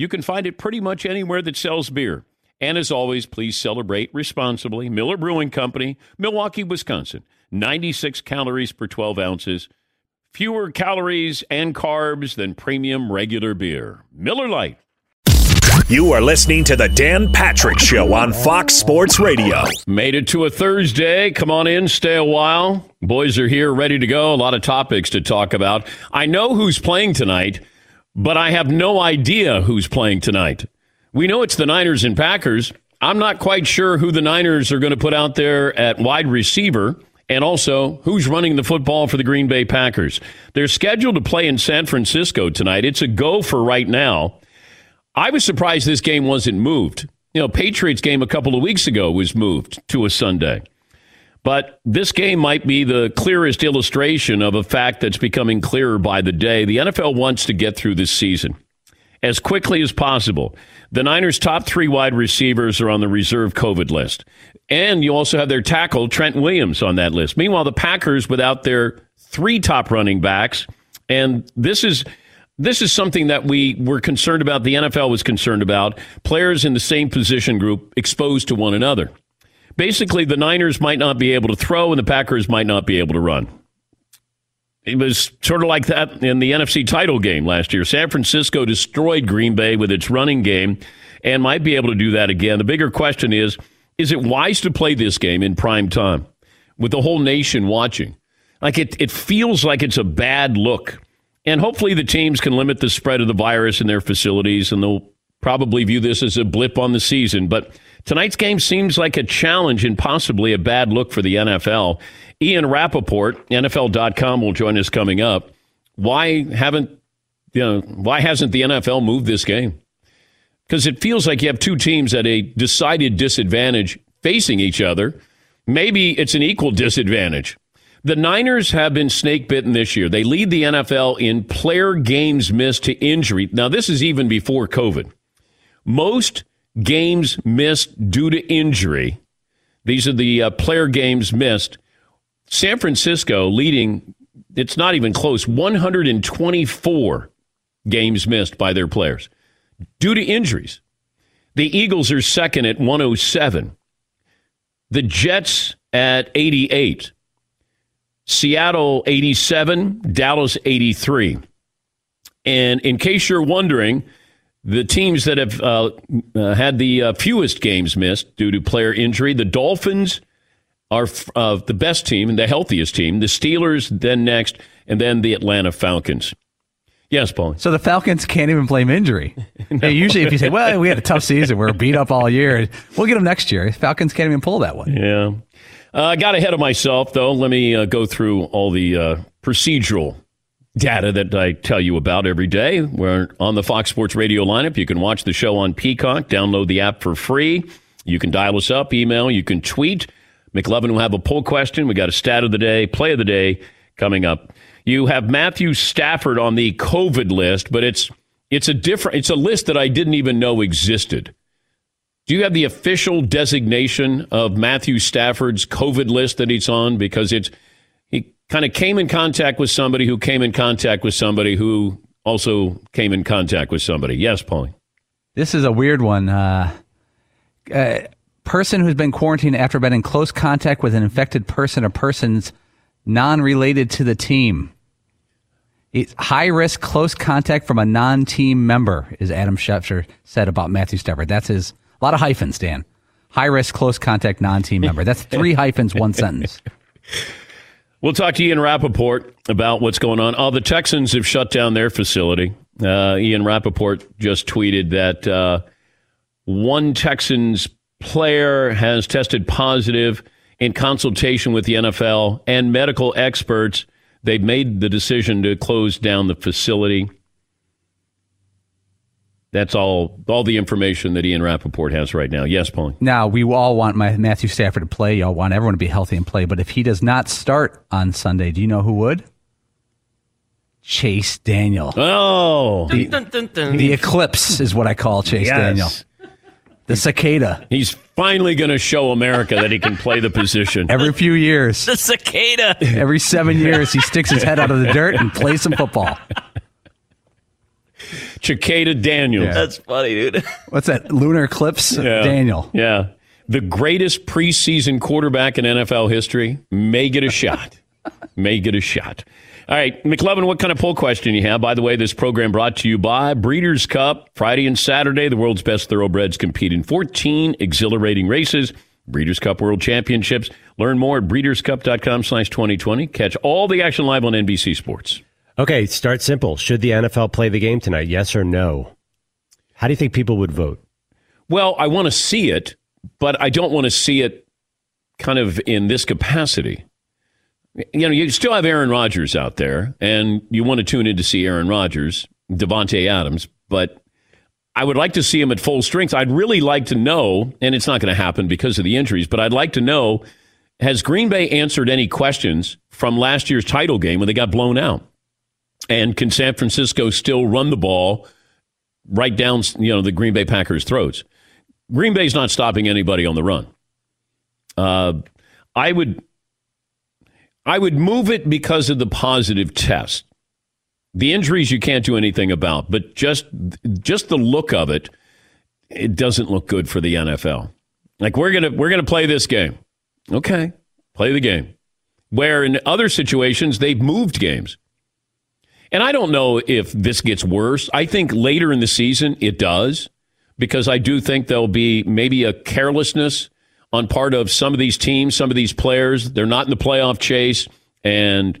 you can find it pretty much anywhere that sells beer. And as always, please celebrate responsibly. Miller Brewing Company, Milwaukee, Wisconsin. 96 calories per 12 ounces. Fewer calories and carbs than premium regular beer. Miller Lite. You are listening to the Dan Patrick Show on Fox Sports Radio. Made it to a Thursday. Come on in, stay a while. Boys are here, ready to go. A lot of topics to talk about. I know who's playing tonight but I have no idea who's playing tonight. We know it's the Niners and Packers. I'm not quite sure who the Niners are going to put out there at wide receiver and also who's running the football for the Green Bay Packers. They're scheduled to play in San Francisco tonight. It's a go for right now. I was surprised this game wasn't moved. You know, Patriots game a couple of weeks ago was moved to a Sunday. But this game might be the clearest illustration of a fact that's becoming clearer by the day. The NFL wants to get through this season as quickly as possible. The Niners' top three wide receivers are on the reserve COVID list. And you also have their tackle, Trent Williams, on that list. Meanwhile, the Packers without their three top running backs. And this is. This is something that we were concerned about, the NFL was concerned about. Players in the same position group exposed to one another basically the Niners might not be able to throw and the Packers might not be able to run. It was sort of like that in the NFC title game last year. San Francisco destroyed Green Bay with its running game and might be able to do that again. The bigger question is is it wise to play this game in prime time with the whole nation watching? Like it, it feels like it's a bad look. And hopefully the teams can limit the spread of the virus in their facilities and they'll probably view this as a blip on the season. But Tonight's game seems like a challenge and possibly a bad look for the NFL. Ian Rapoport, NFL.com, will join us coming up. Why haven't you know why hasn't the NFL moved this game? Because it feels like you have two teams at a decided disadvantage facing each other. Maybe it's an equal disadvantage. The Niners have been snake bitten this year. They lead the NFL in player games missed to injury. Now, this is even before COVID. Most games missed due to injury. These are the uh, player games missed. San Francisco leading, it's not even close, 124 games missed by their players due to injuries. The Eagles are second at 107. The Jets at 88. Seattle 87, Dallas 83. And in case you're wondering, the teams that have uh, uh, had the uh, fewest games missed due to player injury, the Dolphins are uh, the best team and the healthiest team. The Steelers, then next, and then the Atlanta Falcons. Yes, Paul. So the Falcons can't even blame injury. no. Usually, if you say, "Well, we had a tough season, we are beat up all year," we'll get them next year. Falcons can't even pull that one. Yeah, uh, I got ahead of myself though. Let me uh, go through all the procedural data that I tell you about every day. We're on the Fox Sports Radio lineup. You can watch the show on Peacock, download the app for free. You can dial us up, email, you can tweet. McLovin will have a poll question. We got a stat of the day, play of the day coming up. You have Matthew Stafford on the COVID list, but it's it's a different it's a list that I didn't even know existed. Do you have the official designation of Matthew Stafford's COVID list that he's on? Because it's kind of came in contact with somebody who came in contact with somebody who also came in contact with somebody. Yes, Paulie. This is a weird one. Uh, uh, person who's been quarantined after being in close contact with an infected person or persons non-related to the team. It's high risk close contact from a non-team member, as Adam Schefter said about Matthew Stafford. That's his a lot of hyphens, Dan. High risk close contact non-team member. That's three hyphens, one sentence. We'll talk to Ian Rapoport about what's going on. Oh, the Texans have shut down their facility. Uh, Ian Rapoport just tweeted that uh, one Texans player has tested positive in consultation with the NFL and medical experts. They've made the decision to close down the facility. That's all all the information that Ian Rapoport has right now. Yes, Paul. Now, we all want my Matthew Stafford to play. Y'all want everyone to be healthy and play. But if he does not start on Sunday, do you know who would? Chase Daniel. Oh. The, dun, dun, dun, the eclipse is what I call Chase yes. Daniel. The cicada. He's finally going to show America that he can play the position. Every few years. The cicada. Every seven years, he sticks his head out of the dirt and plays some football. Cicada Daniel. Yeah. That's funny, dude. What's that? Lunar eclipse yeah. Daniel. Yeah. The greatest preseason quarterback in NFL history may get a shot. may get a shot. All right, McLovin, what kind of poll question you have? By the way, this program brought to you by Breeders' Cup. Friday and Saturday, the world's best thoroughbreds compete in 14 exhilarating races. Breeders' Cup World Championships. Learn more at breederscup.com slash 2020. Catch all the action live on NBC Sports. Okay, start simple. Should the NFL play the game tonight? Yes or no? How do you think people would vote? Well, I want to see it, but I don't want to see it kind of in this capacity you know, you still have Aaron Rodgers out there, and you want to tune in to see Aaron Rodgers, Davante Adams, but I would like to see him at full strength. I'd really like to know, and it's not going to happen because of the injuries, but I'd like to know has Green Bay answered any questions from last year's title game when they got blown out? And can San Francisco still run the ball right down, you know, the Green Bay Packers' throats? Green Bay's not stopping anybody on the run. Uh, I would I would move it because of the positive test. The injuries you can't do anything about, but just just the look of it, it doesn't look good for the NFL. Like we're gonna we're gonna play this game. Okay, play the game. Where in other situations they've moved games. And I don't know if this gets worse. I think later in the season it does, because I do think there'll be maybe a carelessness on part of some of these teams, some of these players. They're not in the playoff chase. And,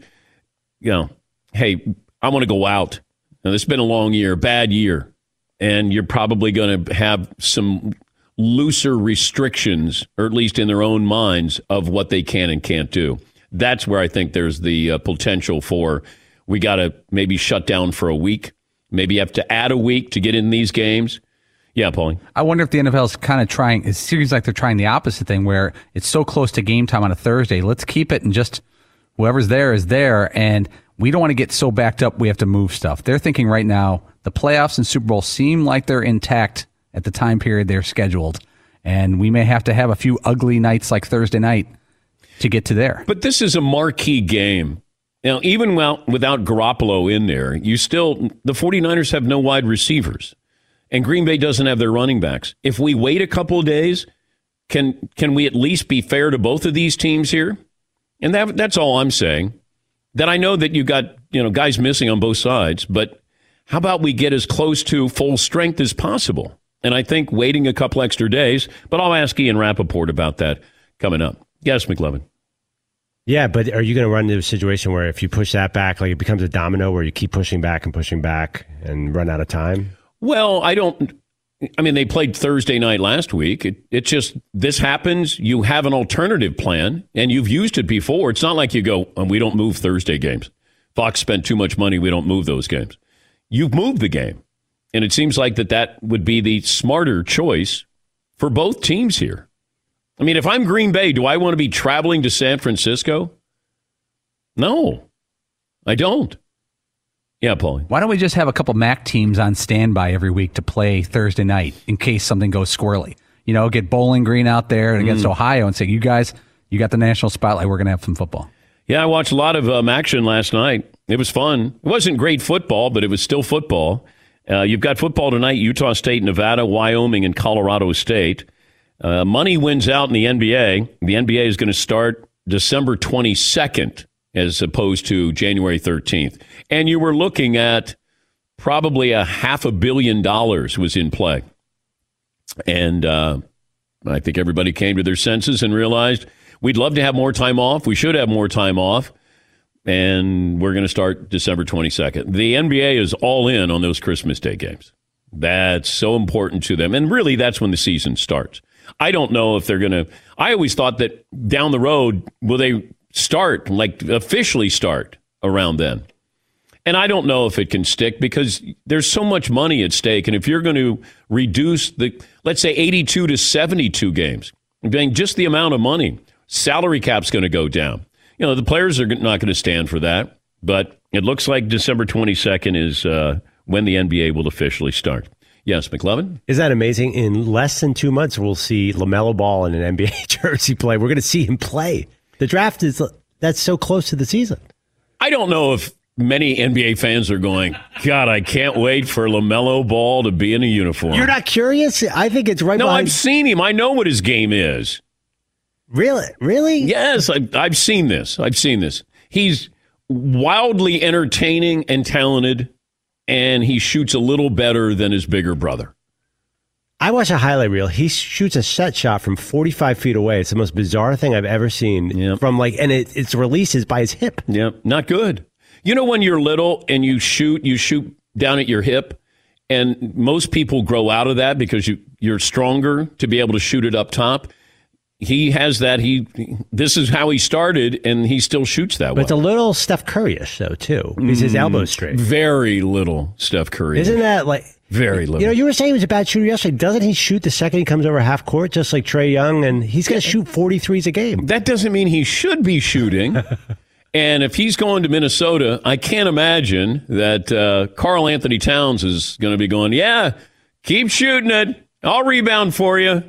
you know, hey, I want to go out. Now, has been a long year, bad year. And you're probably going to have some looser restrictions, or at least in their own minds, of what they can and can't do. That's where I think there's the uh, potential for we got to maybe shut down for a week. Maybe have to add a week to get in these games. Yeah, Paulie. I wonder if the NFL is kind of trying. It seems like they're trying the opposite thing, where it's so close to game time on a Thursday. Let's keep it and just whoever's there is there, and we don't want to get so backed up we have to move stuff. They're thinking right now the playoffs and Super Bowl seem like they're intact at the time period they're scheduled, and we may have to have a few ugly nights like Thursday night to get to there. But this is a marquee game. Now, even without Garoppolo in there, you still the 49ers have no wide receivers and Green Bay doesn't have their running backs. If we wait a couple days, can can we at least be fair to both of these teams here? And that that's all I'm saying. That I know that you got you know guys missing on both sides, but how about we get as close to full strength as possible? And I think waiting a couple extra days, but I'll ask Ian Rapoport about that coming up. Yes, McLovin. Yeah, but are you going to run into a situation where if you push that back, like it becomes a domino where you keep pushing back and pushing back and run out of time? Well, I don't. I mean, they played Thursday night last week. It, it just, this happens. You have an alternative plan, and you've used it before. It's not like you go, and we don't move Thursday games. Fox spent too much money. We don't move those games. You've moved the game. And it seems like that that would be the smarter choice for both teams here. I mean, if I'm Green Bay, do I want to be traveling to San Francisco? No. I don't. Yeah, Paulie. Why don't we just have a couple MAC teams on standby every week to play Thursday night in case something goes squirrely? You know, get Bowling Green out there against Mm. Ohio and say, you guys, you got the national spotlight. We're going to have some football. Yeah, I watched a lot of um, action last night. It was fun. It wasn't great football, but it was still football. Uh, you've got football tonight Utah State, Nevada, Wyoming, and Colorado State. Uh, money wins out in the NBA. The NBA is going to start December 22nd as opposed to January 13th. And you were looking at probably a half a billion dollars was in play. And uh, I think everybody came to their senses and realized we'd love to have more time off. We should have more time off. And we're going to start December 22nd. The NBA is all in on those Christmas Day games. That's so important to them. And really, that's when the season starts. I don't know if they're going to. I always thought that down the road, will they start, like officially start around then? And I don't know if it can stick because there's so much money at stake. And if you're going to reduce the, let's say, 82 to 72 games, mean, just the amount of money, salary cap's going to go down. You know, the players are not going to stand for that. But it looks like December 22nd is uh, when the NBA will officially start. Yes, McLovin? Is that amazing? In less than two months, we'll see LaMelo Ball in an NBA jersey play. We're going to see him play. The draft is that's so close to the season. I don't know if many NBA fans are going, God, I can't wait for LaMelo Ball to be in a uniform. You're not curious? I think it's right no, behind. I've seen him. I know what his game is. Really? Really? Yes, I, I've seen this. I've seen this. He's wildly entertaining and talented, and he shoots a little better than his bigger brother. I watch a highlight reel. He shoots a set shot from 45 feet away. It's the most bizarre thing I've ever seen. Yep. From like, and it, its release is by his hip. Yep, not good. You know, when you're little and you shoot, you shoot down at your hip, and most people grow out of that because you you're stronger to be able to shoot it up top. He has that. He this is how he started, and he still shoots that But way. it's a little Steph Curryish though too, because his elbow's straight. Very little Steph Curry. Isn't that like? Very little. You know, you were saying he was a bad shooter yesterday. Doesn't he shoot the second he comes over half court, just like Trae Young? And he's going to shoot 43s a game. that doesn't mean he should be shooting. and if he's going to Minnesota, I can't imagine that uh, Karl-Anthony Towns is going to be going, yeah, keep shooting it. I'll rebound for you.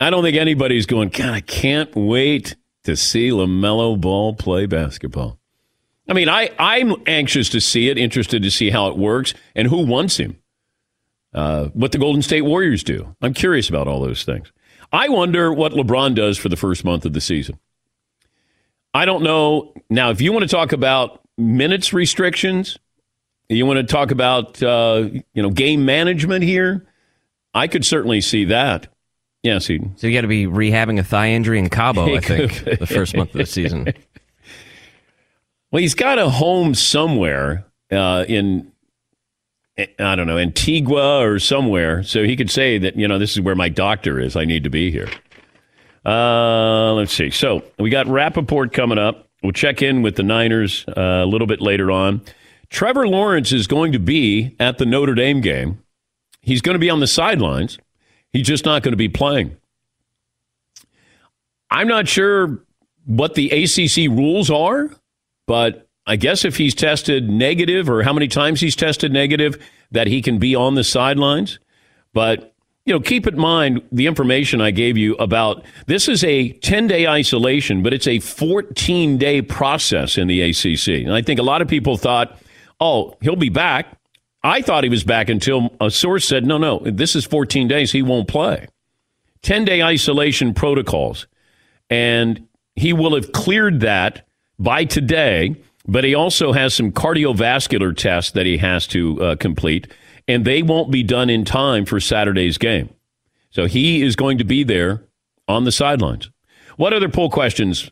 I don't think anybody's going, God, I can't wait to see LaMelo Ball play basketball. I mean, I, I'm anxious to see it, interested to see how it works and who wants him. Uh, what the Golden State Warriors do. I'm curious about all those things. I wonder what LeBron does for the first month of the season. I don't know. Now, if you want to talk about minutes restrictions, you want to talk about uh, you know game management here, I could certainly see that. Yes, Eden. So you got to be rehabbing a thigh injury in Cabo, I think, the first month of the season. Well, he's got a home somewhere uh, in, I don't know, Antigua or somewhere. So he could say that, you know, this is where my doctor is. I need to be here. Uh, let's see. So we got Rapoport coming up. We'll check in with the Niners uh, a little bit later on. Trevor Lawrence is going to be at the Notre Dame game. He's going to be on the sidelines. He's just not going to be playing. I'm not sure what the ACC rules are, but I guess if he's tested negative or how many times he's tested negative, that he can be on the sidelines. But, you know, keep in mind the information I gave you about this is a 10 day isolation, but it's a 14 day process in the ACC. And I think a lot of people thought, oh, he'll be back. I thought he was back until a source said, no, no, this is 14 days. He won't play. 10 day isolation protocols. And he will have cleared that by today, but he also has some cardiovascular tests that he has to uh, complete, and they won't be done in time for Saturday's game. So he is going to be there on the sidelines. What other poll questions,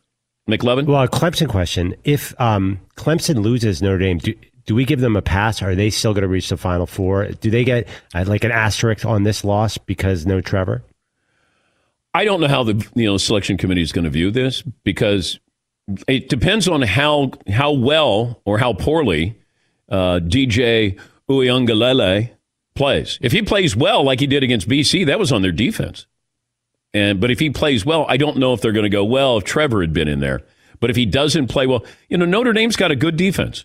McLovin? Well, a Clemson question. If um, Clemson loses Notre Dame, do, do we give them a pass? Are they still going to reach the Final Four? Do they get uh, like an asterisk on this loss because no Trevor? I don't know how the you know selection committee is going to view this because it depends on how how well or how poorly uh, DJ Uiagalelei plays. If he plays well, like he did against BC, that was on their defense. And but if he plays well, I don't know if they're going to go well if Trevor had been in there. But if he doesn't play well, you know, Notre Dame's got a good defense.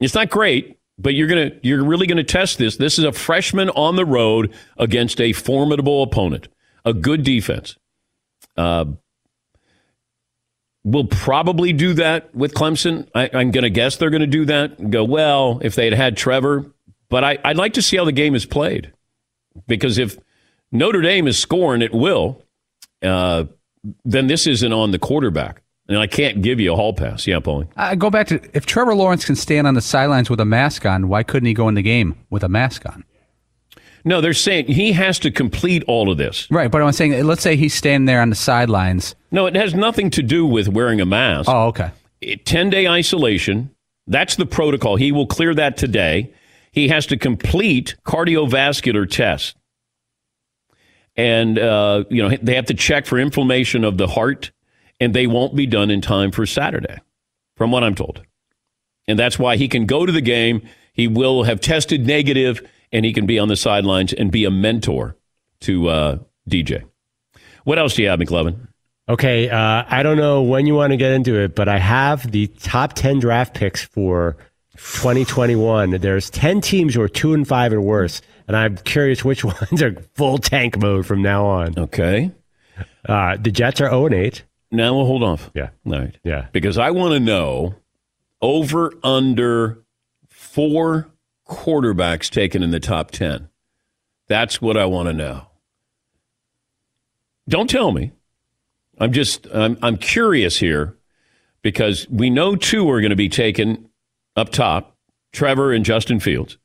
It's not great, but you're gonna you're really gonna test this. This is a freshman on the road against a formidable opponent, a good defense. Uh, we'll probably do that with Clemson. I, am going to guess they're going to do that. And go well if they had had Trevor, but I, I'd like to see how the game is played because if Notre Dame is scoring at will, uh, then this isn't on the quarterback. And I can't give you a hall pass. Yeah, Paulie. I go back to if Trevor Lawrence can stand on the sidelines with a mask on, why couldn't he go in the game with a mask on? No, they're saying he has to complete all of this. Right, but I'm saying, let's say he's standing there on the sidelines. No, it has nothing to do with wearing a mask. Oh, okay. 10 day isolation. That's the protocol. He will clear that today. He has to complete cardiovascular tests. And, uh, you know, they have to check for inflammation of the heart, and they won't be done in time for Saturday, from what I'm told. And that's why he can go to the game. He will have tested negative and he can be on the sidelines and be a mentor to uh, DJ. What else do you have, McLovin? Okay, uh, I don't know when you want to get into it, but I have the top 10 draft picks for 2021. There's 10 teams who are 2 and 5 or worse, and I'm curious which ones are full tank mode from now on. Okay. Uh, the Jets are 0 and 8. Now we'll hold off. Yeah. All right. Yeah. Because I want to know over under four quarterbacks taken in the top 10? That's what I want to know. Don't tell me. I'm just, I'm, I'm curious here because we know two are going to be taken up top Trevor and Justin Fields.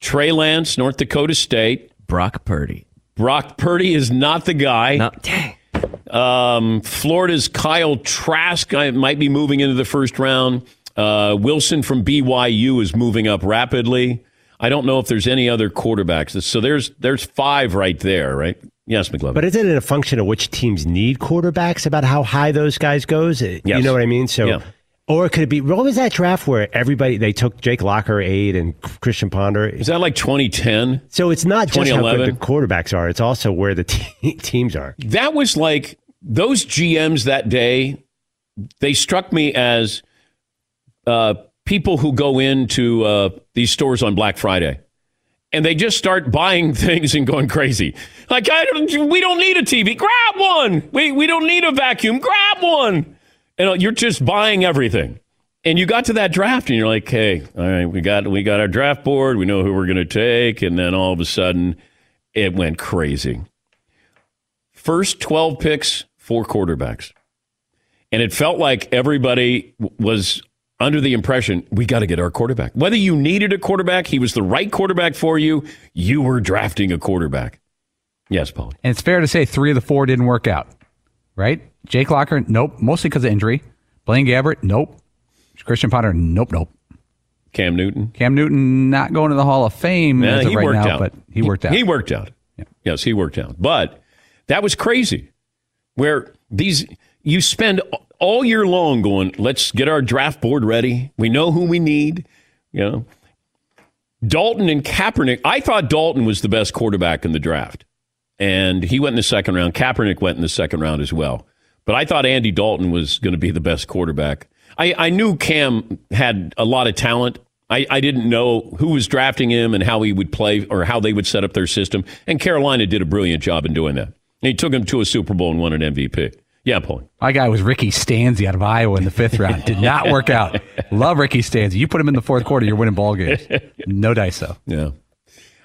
Trey Lance, North Dakota State. Brock Purdy. Brock Purdy is not the guy. No, dang. Um, Florida's Kyle Trask might be moving into the first round. Uh, Wilson from BYU is moving up rapidly. I don't know if there's any other quarterbacks. So there's there's five right there, right? Yes, McLovin. But isn't it a function of which teams need quarterbacks about how high those guys goes? Yes. You know what I mean? So, yeah. or could it be? What was that draft where everybody they took Jake Locker, eight, and Christian Ponder? Is that like 2010? So it's not just how good the quarterbacks are; it's also where the te- teams are. That was like those GMs that day. They struck me as uh, people who go into uh, these stores on Black Friday and they just start buying things and going crazy. Like, I don't, we don't need a TV. Grab one. We, we don't need a vacuum. Grab one. And you're just buying everything. And you got to that draft and you're like, hey, all right, we got, we got our draft board. We know who we're going to take. And then all of a sudden, it went crazy. First 12 picks, four quarterbacks. And it felt like everybody was under the impression we got to get our quarterback. Whether you needed a quarterback, he was the right quarterback for you, you were drafting a quarterback. Yes, Paul. And it's fair to say three of the four didn't work out, right? Jake Locker, nope, mostly because of injury. Blaine Gabbert, nope. Christian Ponder, nope, nope. Cam Newton. Cam Newton not going to the Hall of Fame yeah, as of right now, out. but he worked out. He worked out. Yeah. Yes, he worked out. But that was crazy. Where these you spend all year long going, let's get our draft board ready. We know who we need. You know, Dalton and Kaepernick. I thought Dalton was the best quarterback in the draft, and he went in the second round. Kaepernick went in the second round as well. But I thought Andy Dalton was going to be the best quarterback. I, I knew Cam had a lot of talent. I, I didn't know who was drafting him and how he would play or how they would set up their system. And Carolina did a brilliant job in doing that. He took him to a Super Bowl and won an MVP. Yeah, Paul. My guy was Ricky Stanzi out of Iowa in the fifth round. Did not work out. Love Ricky Stanzi. You put him in the fourth quarter, you're winning ball games. No dice, though. Yeah. All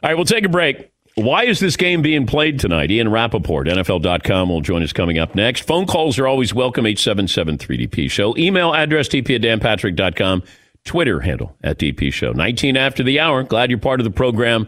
right, we'll take a break. Why is this game being played tonight? Ian Rapoport, NFL.com, will join us coming up next. Phone calls are always welcome, 877-3DP Show. Email address, dp at danpatrick.com. Twitter handle at DP Show. 19 after the hour. Glad you're part of the program.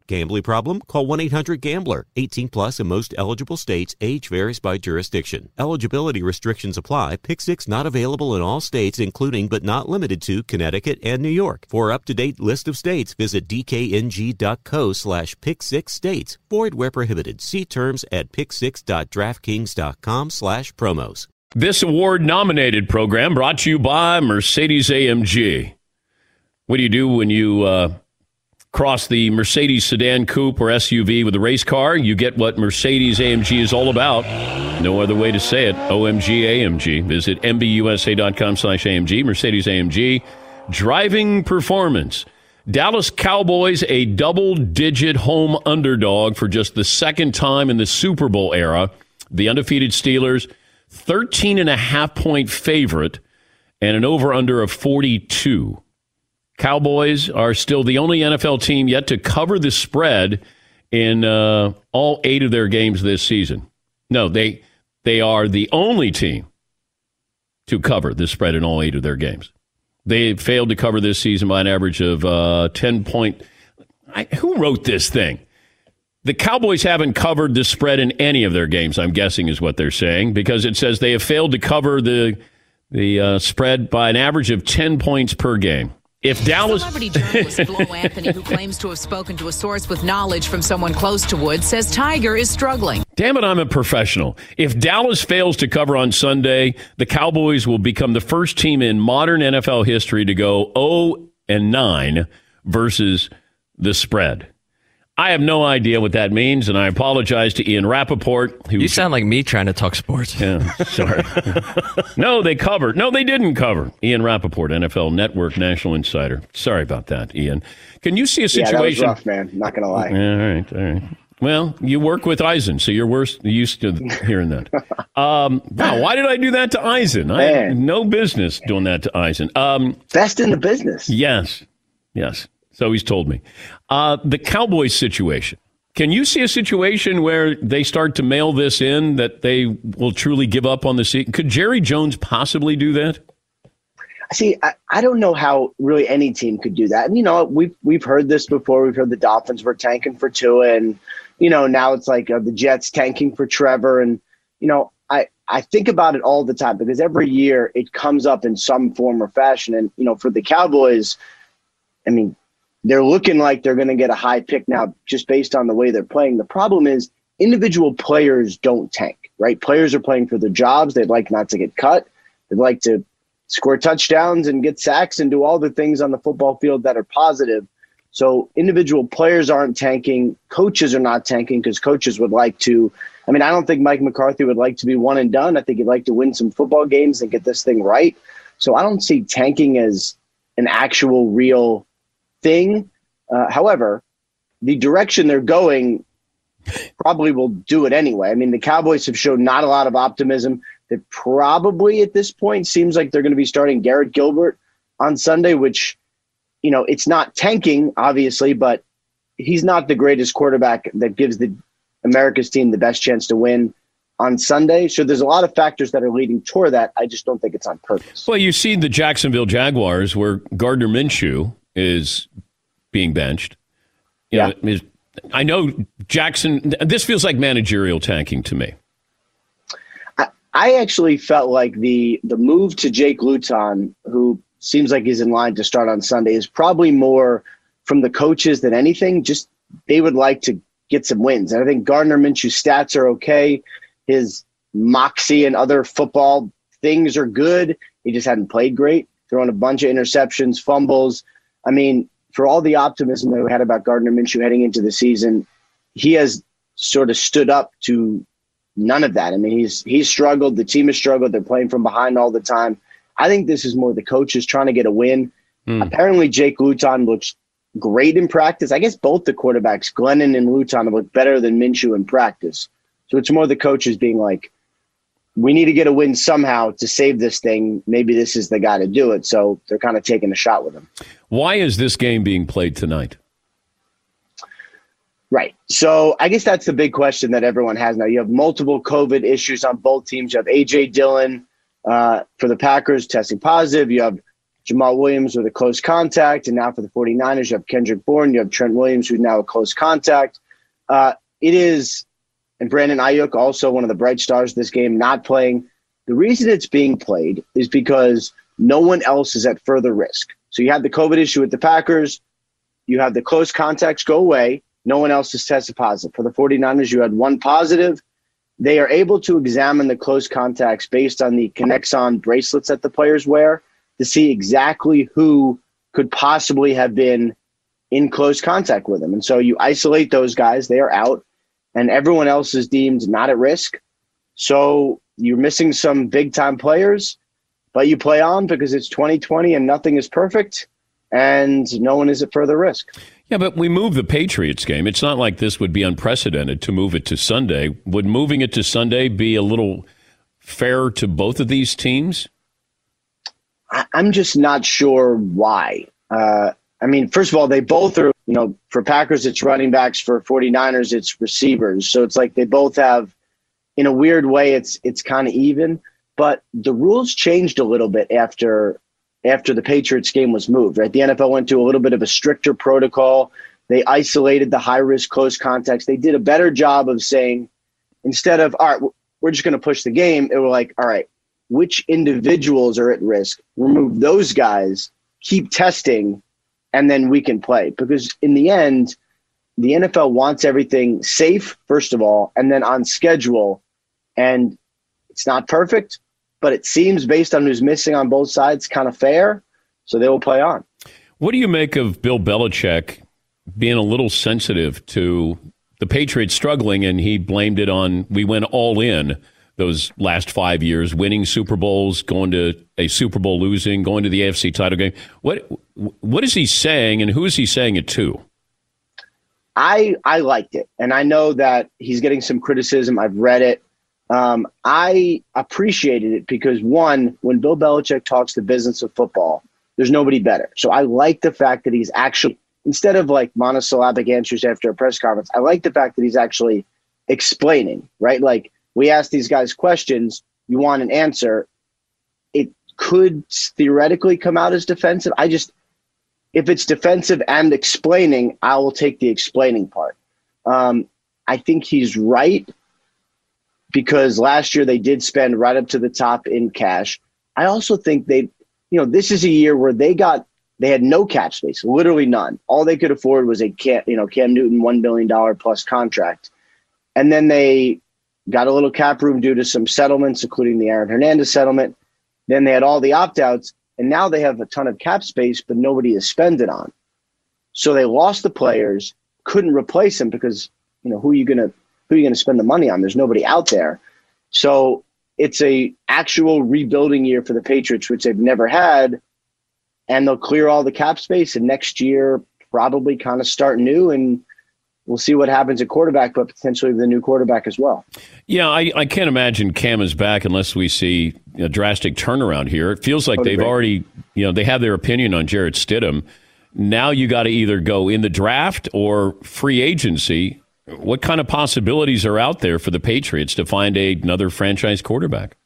Gambling problem? Call 1 800 Gambler. 18 plus in most eligible states. Age varies by jurisdiction. Eligibility restrictions apply. Pick six not available in all states, including but not limited to Connecticut and New York. For up to date list of states, visit dkng.co slash pick six states. Void where prohibited. See terms at pick6.draftkings.com slash promos. This award nominated program brought to you by Mercedes AMG. What do you do when you uh, cross the Mercedes sedan coupe or SUV with a race car? You get what Mercedes AMG is all about. No other way to say it. OMG AMG. Visit MBUSA.com slash AMG. Mercedes AMG. Driving performance. Dallas Cowboys, a double digit home underdog for just the second time in the Super Bowl era. The undefeated Steelers, 13 and a half point favorite and an over under of 42. Cowboys are still the only NFL team yet to cover the spread in uh, all eight of their games this season. No, they they are the only team to cover the spread in all eight of their games. They failed to cover this season by an average of uh, ten point. I, who wrote this thing? The Cowboys haven't covered the spread in any of their games. I'm guessing is what they're saying because it says they have failed to cover the the uh, spread by an average of ten points per game. If Dallas. Celebrity journalist Flo Anthony, who claims to have spoken to a source with knowledge from someone close to Woods, says Tiger is struggling. Damn it, I'm a professional. If Dallas fails to cover on Sunday, the Cowboys will become the first team in modern NFL history to go 0 and 9 versus the spread. I have no idea what that means, and I apologize to Ian Rapoport. Who, you sound like me trying to talk sports. Yeah, sorry. no, they covered. No, they didn't cover. Ian Rapoport, NFL Network National Insider. Sorry about that, Ian. Can you see a situation? Yeah, that was rough, man. Not going to lie. All right, all right. Well, you work with Eisen, so you're worse used to hearing that. Um, wow, why did I do that to Eisen? I had no business doing that to Eisen. Um, Best in the business. Yes, yes. So he's told me. Uh, the Cowboys situation. Can you see a situation where they start to mail this in that they will truly give up on the season? Could Jerry Jones possibly do that? See, I, I don't know how really any team could do that. And you know, we've we've heard this before. We've heard the Dolphins were tanking for Tua, and you know now it's like uh, the Jets tanking for Trevor, and you know I I think about it all the time because every year it comes up in some form or fashion, and you know for the Cowboys, I mean they're looking like they're going to get a high pick now just based on the way they're playing. The problem is individual players don't tank, right? Players are playing for their jobs. They'd like not to get cut. They'd like to score touchdowns and get sacks and do all the things on the football field that are positive. So individual players aren't tanking. Coaches are not tanking because coaches would like to. I mean, I don't think Mike McCarthy would like to be one and done. I think he'd like to win some football games and get this thing right. So I don't see tanking as an actual real thing. Uh, however, the direction they're going probably will do it anyway. I mean, the Cowboys have shown not a lot of optimism. That probably at this point seems like they're going to be starting Garrett Gilbert on Sunday, which, you know, it's not tanking, obviously, but he's not the greatest quarterback that gives the America's team the best chance to win on Sunday. So there's a lot of factors that are leading toward that. I just don't think it's on purpose. Well, you see the Jacksonville Jaguars where Gardner Minshew is being benched. You yeah. Know, is, I know Jackson, this feels like managerial tanking to me. I, I actually felt like the the move to Jake Luton, who seems like he's in line to start on Sunday, is probably more from the coaches than anything. Just they would like to get some wins. And I think Gardner Minshew's stats are okay. His moxie and other football things are good. He just hadn't played great, throwing a bunch of interceptions, fumbles. I mean, for all the optimism that we had about Gardner Minshew heading into the season, he has sort of stood up to none of that. I mean, he's he's struggled. The team has struggled. They're playing from behind all the time. I think this is more the coaches trying to get a win. Mm. Apparently, Jake Luton looks great in practice. I guess both the quarterbacks, Glennon and Luton, have looked better than Minshew in practice. So it's more the coaches being like, we need to get a win somehow to save this thing. Maybe this is the guy to do it. So they're kind of taking a shot with him. Why is this game being played tonight? Right. So I guess that's the big question that everyone has now. You have multiple COVID issues on both teams. You have AJ Dillon uh, for the Packers testing positive. You have Jamaal Williams with a close contact. And now for the 49ers, you have Kendrick Bourne. You have Trent Williams, who's now a close contact. Uh, it is and Brandon Aiyuk, also one of the bright stars of this game, not playing. The reason it's being played is because no one else is at further risk. So you have the COVID issue with the Packers. You have the close contacts go away. No one else has tested positive. For the 49ers, you had one positive. They are able to examine the close contacts based on the Kinexon bracelets that the players wear to see exactly who could possibly have been in close contact with them. And so you isolate those guys, they are out and everyone else is deemed not at risk. So you're missing some big time players, but you play on because it's 2020 and nothing is perfect and no one is at further risk. Yeah, but we move the Patriots game. It's not like this would be unprecedented to move it to Sunday. Would moving it to Sunday be a little fair to both of these teams? I'm just not sure why. Uh, I mean, first of all, they both are you know, for Packers, it's running backs. For 49ers, it's receivers. So it's like they both have, in a weird way, it's it's kind of even. But the rules changed a little bit after after the Patriots game was moved. Right, the NFL went to a little bit of a stricter protocol. They isolated the high risk close contacts. They did a better job of saying instead of all right, we're just going to push the game. It was like all right, which individuals are at risk? Remove those guys keep testing and then we can play. Because in the end, the NFL wants everything safe, first of all, and then on schedule. And it's not perfect, but it seems based on who's missing on both sides kind of fair. So they will play on. What do you make of Bill Belichick being a little sensitive to the Patriots struggling and he blamed it on we went all in those last five years, winning Super Bowls, going to a Super Bowl losing, going to the AFC title game. What what is he saying, and who is he saying it to? I I liked it, and I know that he's getting some criticism. I've read it. Um, I appreciated it because one, when Bill Belichick talks the business of football, there's nobody better. So I like the fact that he's actually instead of like monosyllabic answers after a press conference. I like the fact that he's actually explaining, right? Like we ask these guys questions, you want an answer. It could theoretically come out as defensive. I just, if it's defensive and explaining, I will take the explaining part. Um, I think he's right because last year they did spend right up to the top in cash. I also think they, you know, this is a year where they got they had no cap space, literally none. All they could afford was a Cam, you know, Cam Newton one billion dollar plus contract, and then they got a little cap room due to some settlements, including the Aaron Hernandez settlement. Then they had all the opt outs, and now they have a ton of cap space, but nobody is spending on. So they lost the players, couldn't replace them because you know who are you gonna who are you gonna spend the money on? There's nobody out there. So it's a actual rebuilding year for the Patriots, which they've never had, and they'll clear all the cap space, and next year probably kind of start new and we'll see what happens at quarterback, but potentially the new quarterback as well. Yeah, I, I can't imagine Cam is back unless we see a drastic turnaround here. It feels like totally they've already, you know, they have their opinion on Jarrett Stidham. Now you got to either go in the draft or free agency. What kind of possibilities are out there for the Patriots to find a, another franchise quarterback?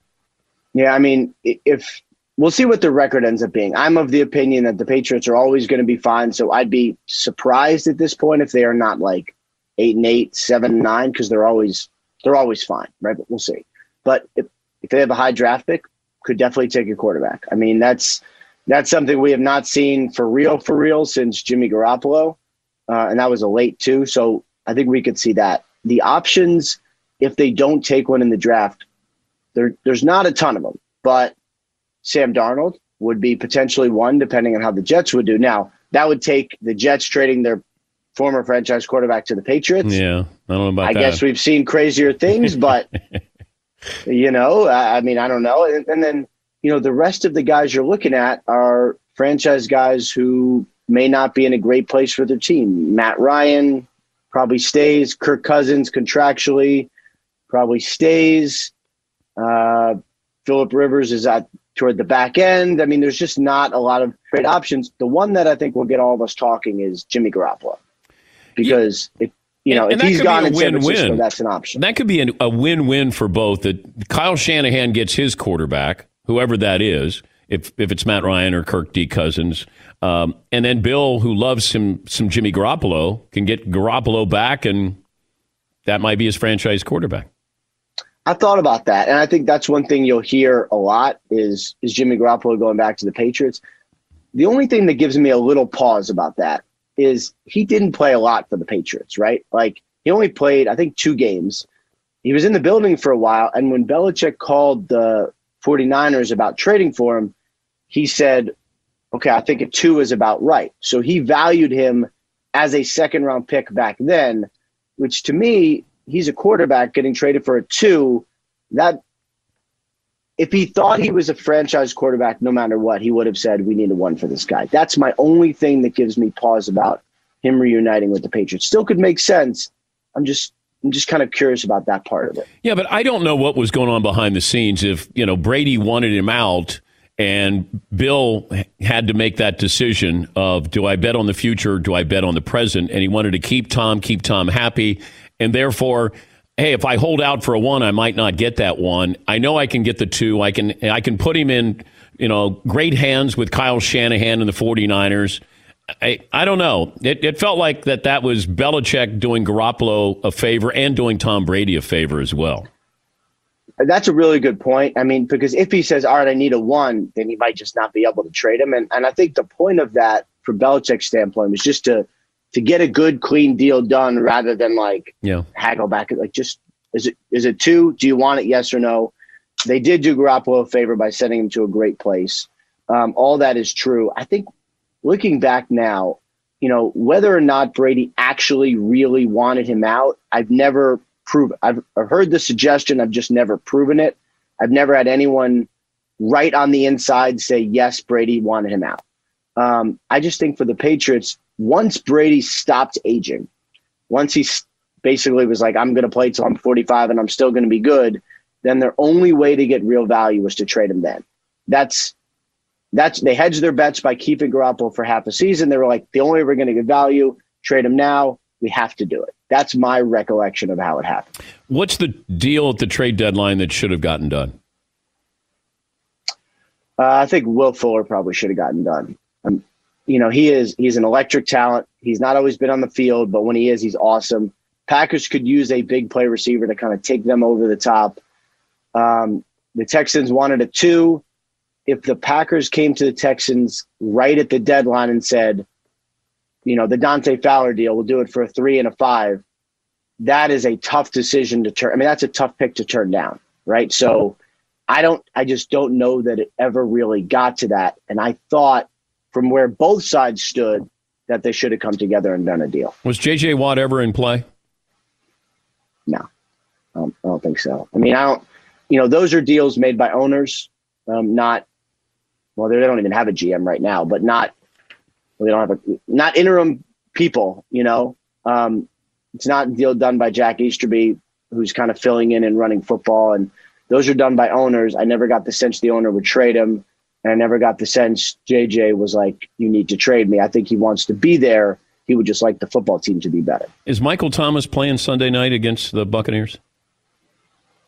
Yeah, I mean, if we'll see what the record ends up being. I'm of the opinion that the Patriots are always going to be fine. So I'd be surprised at this point if they are not like eight and eight, seven and nine, because they're always they're always fine, right? But we'll see. But if, if they have a high draft pick, could definitely take a quarterback. I mean, that's that's something we have not seen for real for real since Jimmy Garoppolo, uh, and that was a late too. So I think we could see that. The options, if they don't take one in the draft, there there's not a ton of them, but Sam Darnold would be potentially one, depending on how the Jets would do. Now, that would take the Jets trading their former franchise quarterback to the Patriots. Yeah, I don't know about I that. guess we've seen crazier things, but you know, I mean, I don't know. And, and, then you know, the rest of the guys you're looking at are franchise guys who may not be in a great place for their team. Matt Ryan probably stays. Kirk Cousins contractually probably stays. Uh, Philip Rivers is at toward the back end. I mean, there's just not a lot of great options. The one that I think will get all of us talking is Jimmy Garoppolo, because yeah. if you know and, if he's gone in win, San Francisco, win. that's an option. That could be an, a win-win for both. That Kyle Shanahan gets his quarterback, whoever that is. If if it's Matt Ryan or Kirk D Cousins, um, and then Bill, who loves some some Jimmy Garoppolo, can get Garoppolo back, and that might be his franchise quarterback. I thought about that, and I think that's one thing you'll hear a lot is is Jimmy Garoppolo going back to the Patriots. The only thing that gives me a little pause about that is he didn't play a lot for the Patriots, right? Like he only played, I think, two games. He was in the building for a while, and when Belichick called the 49ers about trading for him, he said, Okay, I think a two is about right. So he valued him as a second round pick back then, which to me he's a quarterback getting traded for a two. That if he thought he was a franchise quarterback, no matter what, he would have said, "We need a one for this guy." That's my only thing that gives me pause about him reuniting with the Patriots. Still could make sense. I'm just I'm just kind of curious about that part of it. Yeah, but I don't know what was going on behind the scenes. If you know Brady wanted him out, and Bill had to make that decision of do I bet on the future, do I bet on the present, and he wanted to keep Tom, keep Tom happy, and therefore hey if i hold out for a one i might not get that one. I know i can get the two. I can i can put him in you know great hands with kyle shanahan and the 49ers. I, I don't know. It, it felt like that that was Belichick doing Garoppolo a favor and doing Tom Brady a favor as well That's a really good point. I mean, because if he says, "All right, I need a one," then he might just not be able to trade him. And and I think the point of that, from Belichick's standpoint, was just to to get a good, clean deal done rather than like Yeah. haggle back. Like, just is it is it two? Do you want it? Yes or no? They did do Garoppolo a favor by sending him to a great place. Um, all that is true. I think looking back now, you know, whether or not Brady actually really wanted him out, I've never proved. I've, I've heard the suggestion. I've just never proven it. I've never had anyone right on the inside say yes, Brady wanted him out. Um, I just think for the Patriots, once Brady stopped aging, once he basically was like, I'm going to play till I'm 45 and I'm still going to be good, then their only way to get real value was to trade him then. That's that's they hedged their bets by keeping Garoppolo for half a season. They were like, the only way we're going to get value, trade him now. We have to do it. That's my recollection of how it happened. What's the deal at the trade deadline that should have gotten done? Uh, I think Will Fuller probably should have gotten done. Um, you know, he is he's an electric talent. He's not always been on the field, but when he is, he's awesome. Packers could use a big play receiver to kind of take them over the top. Um, the Texans wanted a two. If the Packers came to the Texans right at the deadline and said, you know, the Dante Fowler deal, we'll do it for a three and a five, that is a tough decision to turn. I mean, that's a tough pick to turn down, right? So I don't, I just don't know that it ever really got to that. And I thought from where both sides stood that they should have come together and done a deal. Was J.J. Watt ever in play? No, I don't, I don't think so. I mean, I don't, you know, those are deals made by owners, um, not, well, they don't even have a GM right now, but not, they don't have a, not interim people, you know. Um, it's not a deal done by Jack Easterby, who's kind of filling in and running football. And those are done by owners. I never got the sense the owner would trade him. And I never got the sense JJ was like, you need to trade me. I think he wants to be there. He would just like the football team to be better. Is Michael Thomas playing Sunday night against the Buccaneers?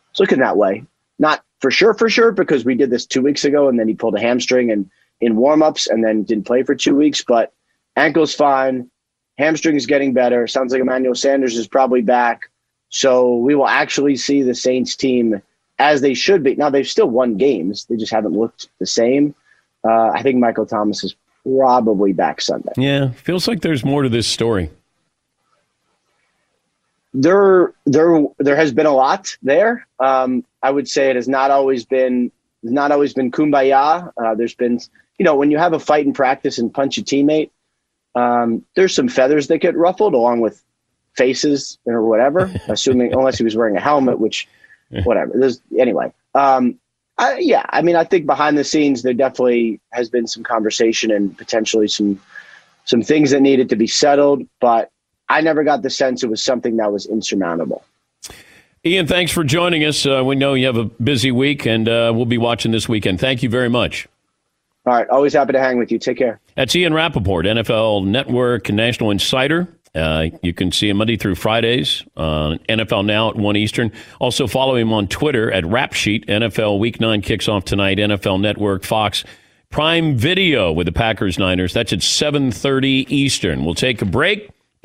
It's looking that way. Not for sure, for sure, because we did this two weeks ago and then he pulled a hamstring and in warmups and then didn't play for two weeks. But ankle's fine. Hamstring is getting better. Sounds like Emmanuel Sanders is probably back. So we will actually see the Saints team as they should be. Now they've still won games. They just haven't looked the same. Uh, I think Michael Thomas is probably back Sunday. Yeah, feels like there's more to this story. there there there has been a lot there. Um, I would say it has not always been not always been kumbaya. Uh, there's been you know when you have a fight in practice and punch a teammate, um, there's some feathers that get ruffled along with faces or whatever. assuming unless he was wearing a helmet, which whatever. There's anyway. Um, I, yeah, I mean, I think behind the scenes there definitely has been some conversation and potentially some some things that needed to be settled, but I never got the sense it was something that was insurmountable. Ian, thanks for joining us. Uh, we know you have a busy week, and uh, we'll be watching this weekend. Thank you very much. All right, always happy to hang with you. Take care. That's Ian Rapoport, NFL Network National Insider. Uh, you can see him Monday through Fridays on NFL Now at 1 Eastern. Also follow him on Twitter at RapSheet. NFL Week 9 kicks off tonight. NFL Network, Fox, Prime Video with the Packers Niners. That's at 7.30 Eastern. We'll take a break.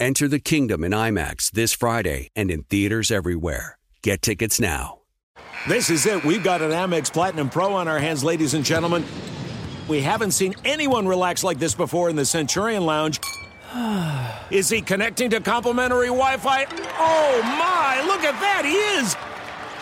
Enter the kingdom in IMAX this Friday and in theaters everywhere. Get tickets now. This is it. We've got an Amex Platinum Pro on our hands, ladies and gentlemen. We haven't seen anyone relax like this before in the Centurion Lounge. Is he connecting to complimentary Wi Fi? Oh my, look at that! He is!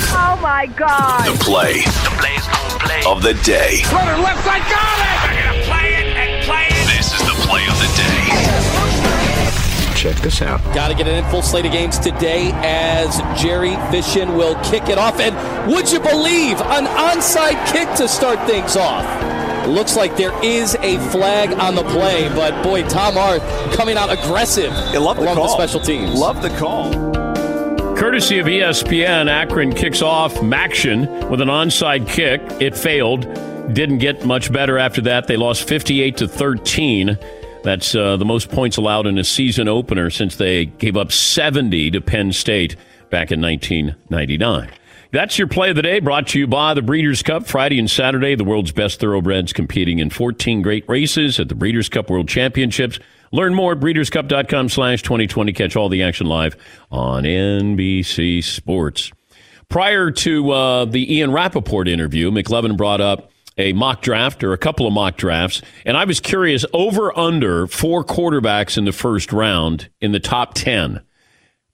Oh my God! The play, the play's gonna play of the day. Runner left side, got it! They're gonna play it and play it. This is the play of the day. Check this out. Got to get an in full slate of games today as Jerry Fishin will kick it off. And would you believe an onside kick to start things off? Looks like there is a flag on the play, but boy, Tom Arth coming out aggressive I love the along call. the special teams. Love the call. Courtesy of ESPN, Akron kicks off MACtion with an onside kick. It failed. Didn't get much better after that. They lost 58 to 13. That's uh, the most points allowed in a season opener since they gave up 70 to Penn State back in 1999. That's your play of the day brought to you by the Breeders' Cup. Friday and Saturday, the world's best thoroughbreds competing in 14 great races at the Breeders' Cup World Championships. Learn more at breederscup.com slash 2020. Catch all the action live on NBC Sports. Prior to uh, the Ian Rapoport interview, McLovin brought up a mock draft or a couple of mock drafts, and I was curious over under four quarterbacks in the first round in the top 10.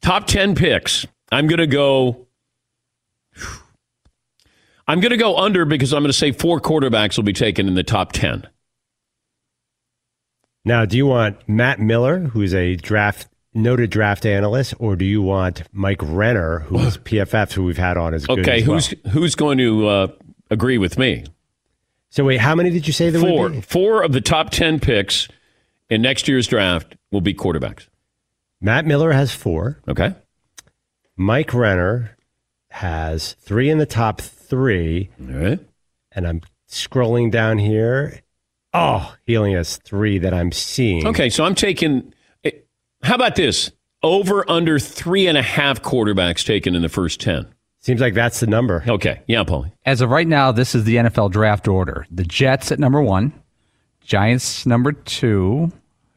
Top 10 picks. I'm going to go. I'm going to go under because I'm going to say four quarterbacks will be taken in the top 10. Now, do you want Matt Miller, who's a draft noted draft analyst, or do you want Mike Renner, who's PFF, who we've had on as good Okay, as well? who's who's going to uh, agree with me? So wait, how many did you say there Four. would be? Four of the top 10 picks in next year's draft will be quarterbacks. Matt Miller has four. Okay. Mike Renner has three in the top three. All right. And I'm scrolling down here. Oh, he only has three that I'm seeing. Okay, so I'm taking. eh, How about this? Over under three and a half quarterbacks taken in the first 10. Seems like that's the number. Okay. Yeah, Paulie. As of right now, this is the NFL draft order. The Jets at number one, Giants number two.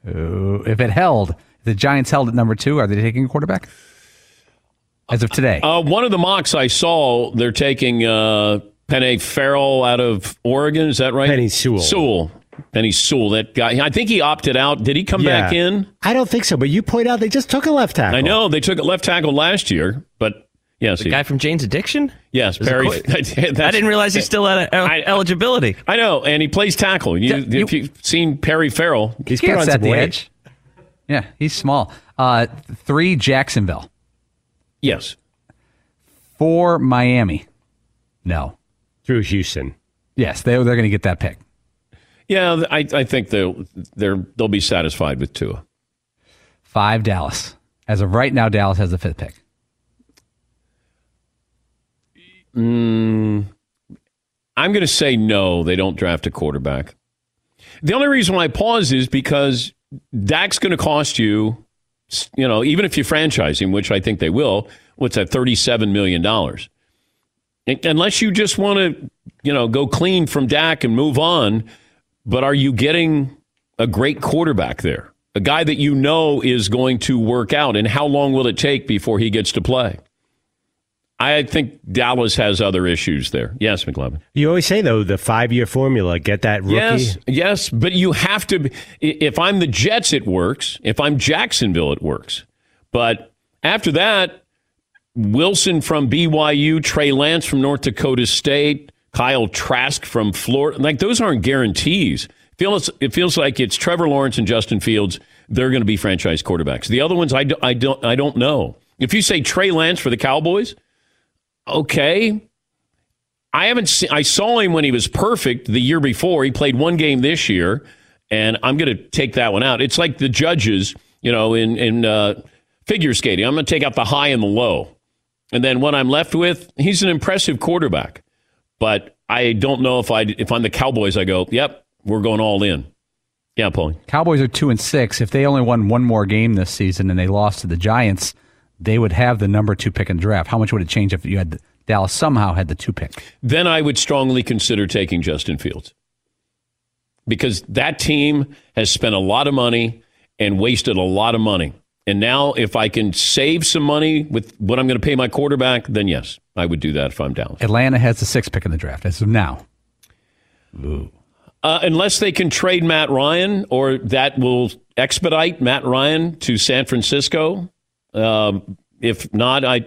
Uh, if it held, if the Giants held at number two, are they taking a quarterback? As of today. Uh, one of the mocks I saw, they're taking uh, Penny Farrell out of Oregon. Is that right? Penei Sewell. Sewell. Penei Sewell. That guy. I think he opted out. Did he come back in? I don't think so, but you point out they just took a left tackle. I know they took a left tackle last year, but Yes, the he- guy from Jane's Addiction. Yes, There's Perry. qu- I didn't realize he still had el- eligibility. I know, and he plays tackle. You, Yeah, if you've seen Perry Farrell, He gets at the edge. Yeah, he's small. Uh, three, Jacksonville. Yes. Four, Miami. No. Through Houston. Yes, they, they're going to get that pick. Yeah, I, I think they'll they're, they'll be satisfied with Tua. Five, Dallas. As of right now, Dallas has the fifth pick. Mm, I'm going to say no. They don't draft a quarterback. The only reason why I pause is because Dak's going to cost you, you know, even if you franchise him, which I think they will. What's that? Thirty-seven million dollars. Unless you just want to, you know, go clean from Dak and move on. But are you getting a great quarterback there? A guy that you know is going to work out, and how long will it take before he gets to play? I think Dallas has other issues there. Yes, McLovin. You always say though the five year formula, get that rookie. Yes, yes, but you have to. be- If I'm the Jets, it works. If I'm Jacksonville, it works. But after that, Wilson from BYU, Trey Lance from North Dakota State, Kyle Trask from Florida, like those aren't guarantees. Feels it feels like it's Trevor Lawrence and Justin Fields. They're going to be franchise quarterbacks. The other ones, I, do, I don't, I don't know. If you say Trey Lance for the Cowboys, okay. I haven't seen. I saw him when he was perfect the year before. He played one game this year, and I'm going to take that one out. It's like the judges, you know, in in uh, figure skating. I'm going to take out the high and the low, and then what I'm left with, he's an impressive quarterback, but I don't know if I if I'm the Cowboys, I go, yep, we're going all in. Yeah, Paul. Cowboys are two and six. If they only won one more game this season and they lost to the Giants, they would have the number two pick in the draft. How much would it change if you had Dallas somehow had the two pick? then I would strongly consider taking Justin Fields because that team has spent a lot of money and wasted a lot of money. And now, if I can save some money with what I'm going to pay my quarterback, then yes, I would do that if I'm Dallas. Atlanta has the sixth pick in the draft as of now. Uh, unless they can trade Matt Ryan, or that will expedite Matt Ryan to San Francisco. Um, if not, I,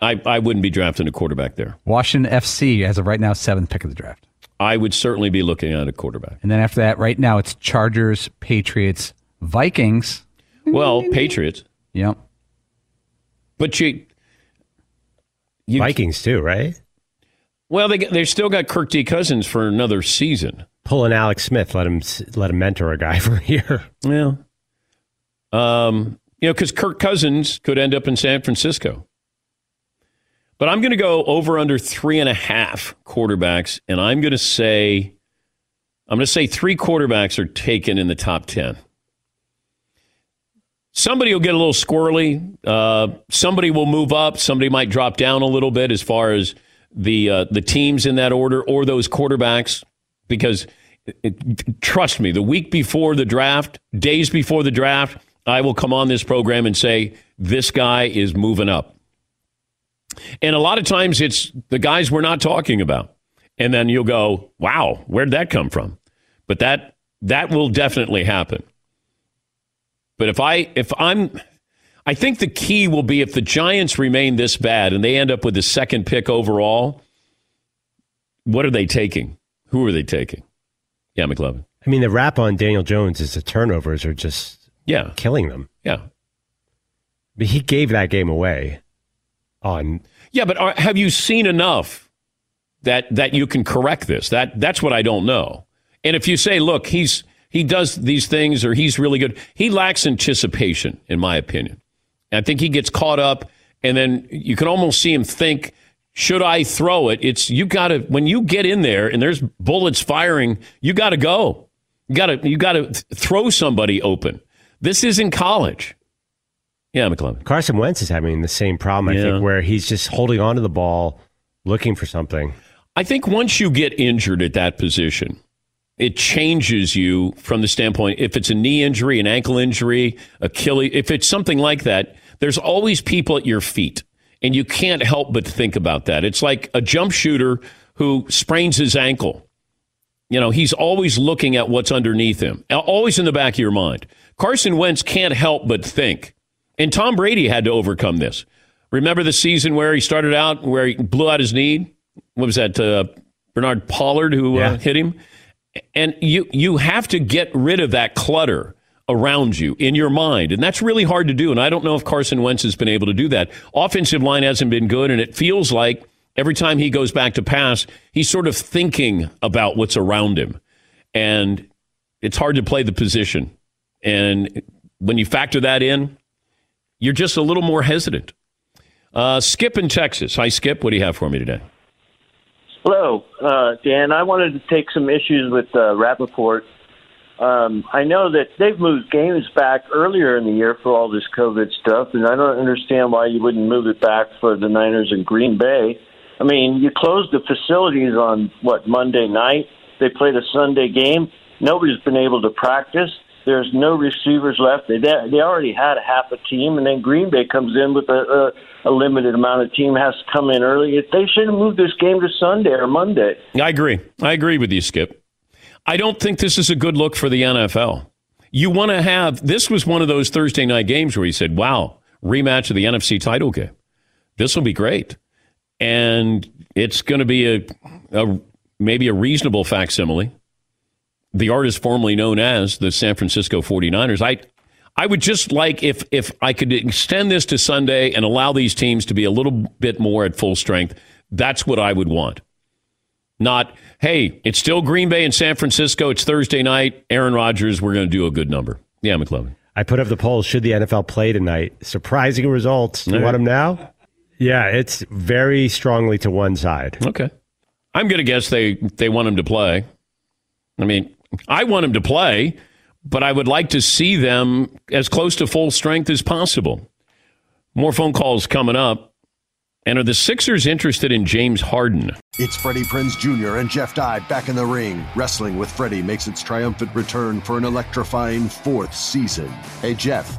I I wouldn't be drafting a quarterback there. Washington FC as of right now seventh pick of the draft. I would certainly be looking at a quarterback. And then after that, right now it's Chargers, Patriots, Vikings. Well, Patriots. Yep. But you, Vikings too, right? Well, they they still got Kirk D. Cousins for another season. Pulling Alex Smith, let him let him mentor a guy for a year. Yeah. Um, you know, because Kirk Cousins could end up in San Francisco. But I'm going to go over under three and a half quarterbacks, and I'm going to say, I'm going to say three quarterbacks are taken in the top ten. Somebody will get a little squirrely. Uh, somebody will move up. Somebody might drop down a little bit as far as the uh, the teams in that order or those quarterbacks, because it, trust me, the week before the draft, days before the draft, I will come on this program and say this guy is moving up. And a lot of times it's the guys we're not talking about. And then you'll go, "Wow, where'd that come from?" But that that will definitely happen. But if I if I'm I think the key will be if the Giants remain this bad and they end up with the second pick overall, what are they taking? Who are they taking? Yeah, McLovin. I mean, the rap on Daniel Jones is the turnovers are just yeah killing them. Yeah. But he gave that game away on Yeah, but are, have you seen enough that that you can correct this? That that's what I don't know. And if you say, look, he's he does these things or he's really good, he lacks anticipation, in my opinion. And I think he gets caught up, and then you can almost see him think, should I throw it? It's you got to when you get in there and there's bullets firing, you got to go. You got to you got to throw somebody open. This isn't college. Yeah, McLovin. Carson Wentz is having the same problem, I Yeah. think, where he's just holding on to the ball, looking for something. I think once you get injured at that position, it changes you from the standpoint if it's a knee injury, an ankle injury, Achilles, if it's something like that, there's always people at your feet. And you can't help but think about that. It's like a jump shooter who sprains his ankle. You know, he's always looking at what's underneath him, always in the back of your mind. Carson Wentz can't help but think. And Tom Brady had to overcome this. Remember the season where he started out where he blew out his knee? What was that? Uh, Bernard Pollard who Yeah. uh, hit him. And you you have to get rid of that clutter around you in your mind, and that's really hard to do. And I don't know if Carson Wentz has been able to do that. Offensive line hasn't been good, and it feels like every time he goes back to pass, he's sort of thinking about what's around him, and it's hard to play the position. And when you factor that in, you're just a little more hesitant. Uh, Skip in Texas. Hi, Skip. What do you have for me today? Hello, uh, Dan. I wanted to take some issues with uh, Rapoport. Um, I know that they've moved games back earlier in the year for all this COVID stuff, and I don't understand why you wouldn't move it back for the Niners in Green Bay. I mean, you closed the facilities on what Monday night. They played a Sunday game. Nobody's been able to practice. There's no receivers left. They they already had a half a team, and then Green Bay comes in with a, a, a limited amount of team has to come in early. They should have moved this game to Sunday or Monday. I agree. I agree with you, Skip. I don't think this is a good look for the NFL. You want to have this was one of those Thursday night games where you said, "Wow, rematch of the NFC title game. This will be great," and it's going to be a, a maybe a reasonable facsimile. The artist formerly known as the San Francisco 49ers. I I would just like if if I could extend this to Sunday and allow these teams to be a little bit more at full strength. That's what I would want. Not, hey, it's still Green Bay and San Francisco. It's Thursday night. Aaron Rodgers, we're going to do a good number. Yeah, McLovin. I put up the poll. Should the NFL play tonight? Surprising results. You want them now? Yeah, it's very strongly to one side. Okay. I'm going to guess they, they want him to play. I mean, I want him to play, but I would like to see them as close to full strength as possible. More phone calls coming up. And are the Sixers interested in James Harden? It's Freddie Prinze Jr. and Jeff Dye back in the ring. Wrestling with Freddie makes its triumphant return for an electrifying fourth season. Hey, Jeff,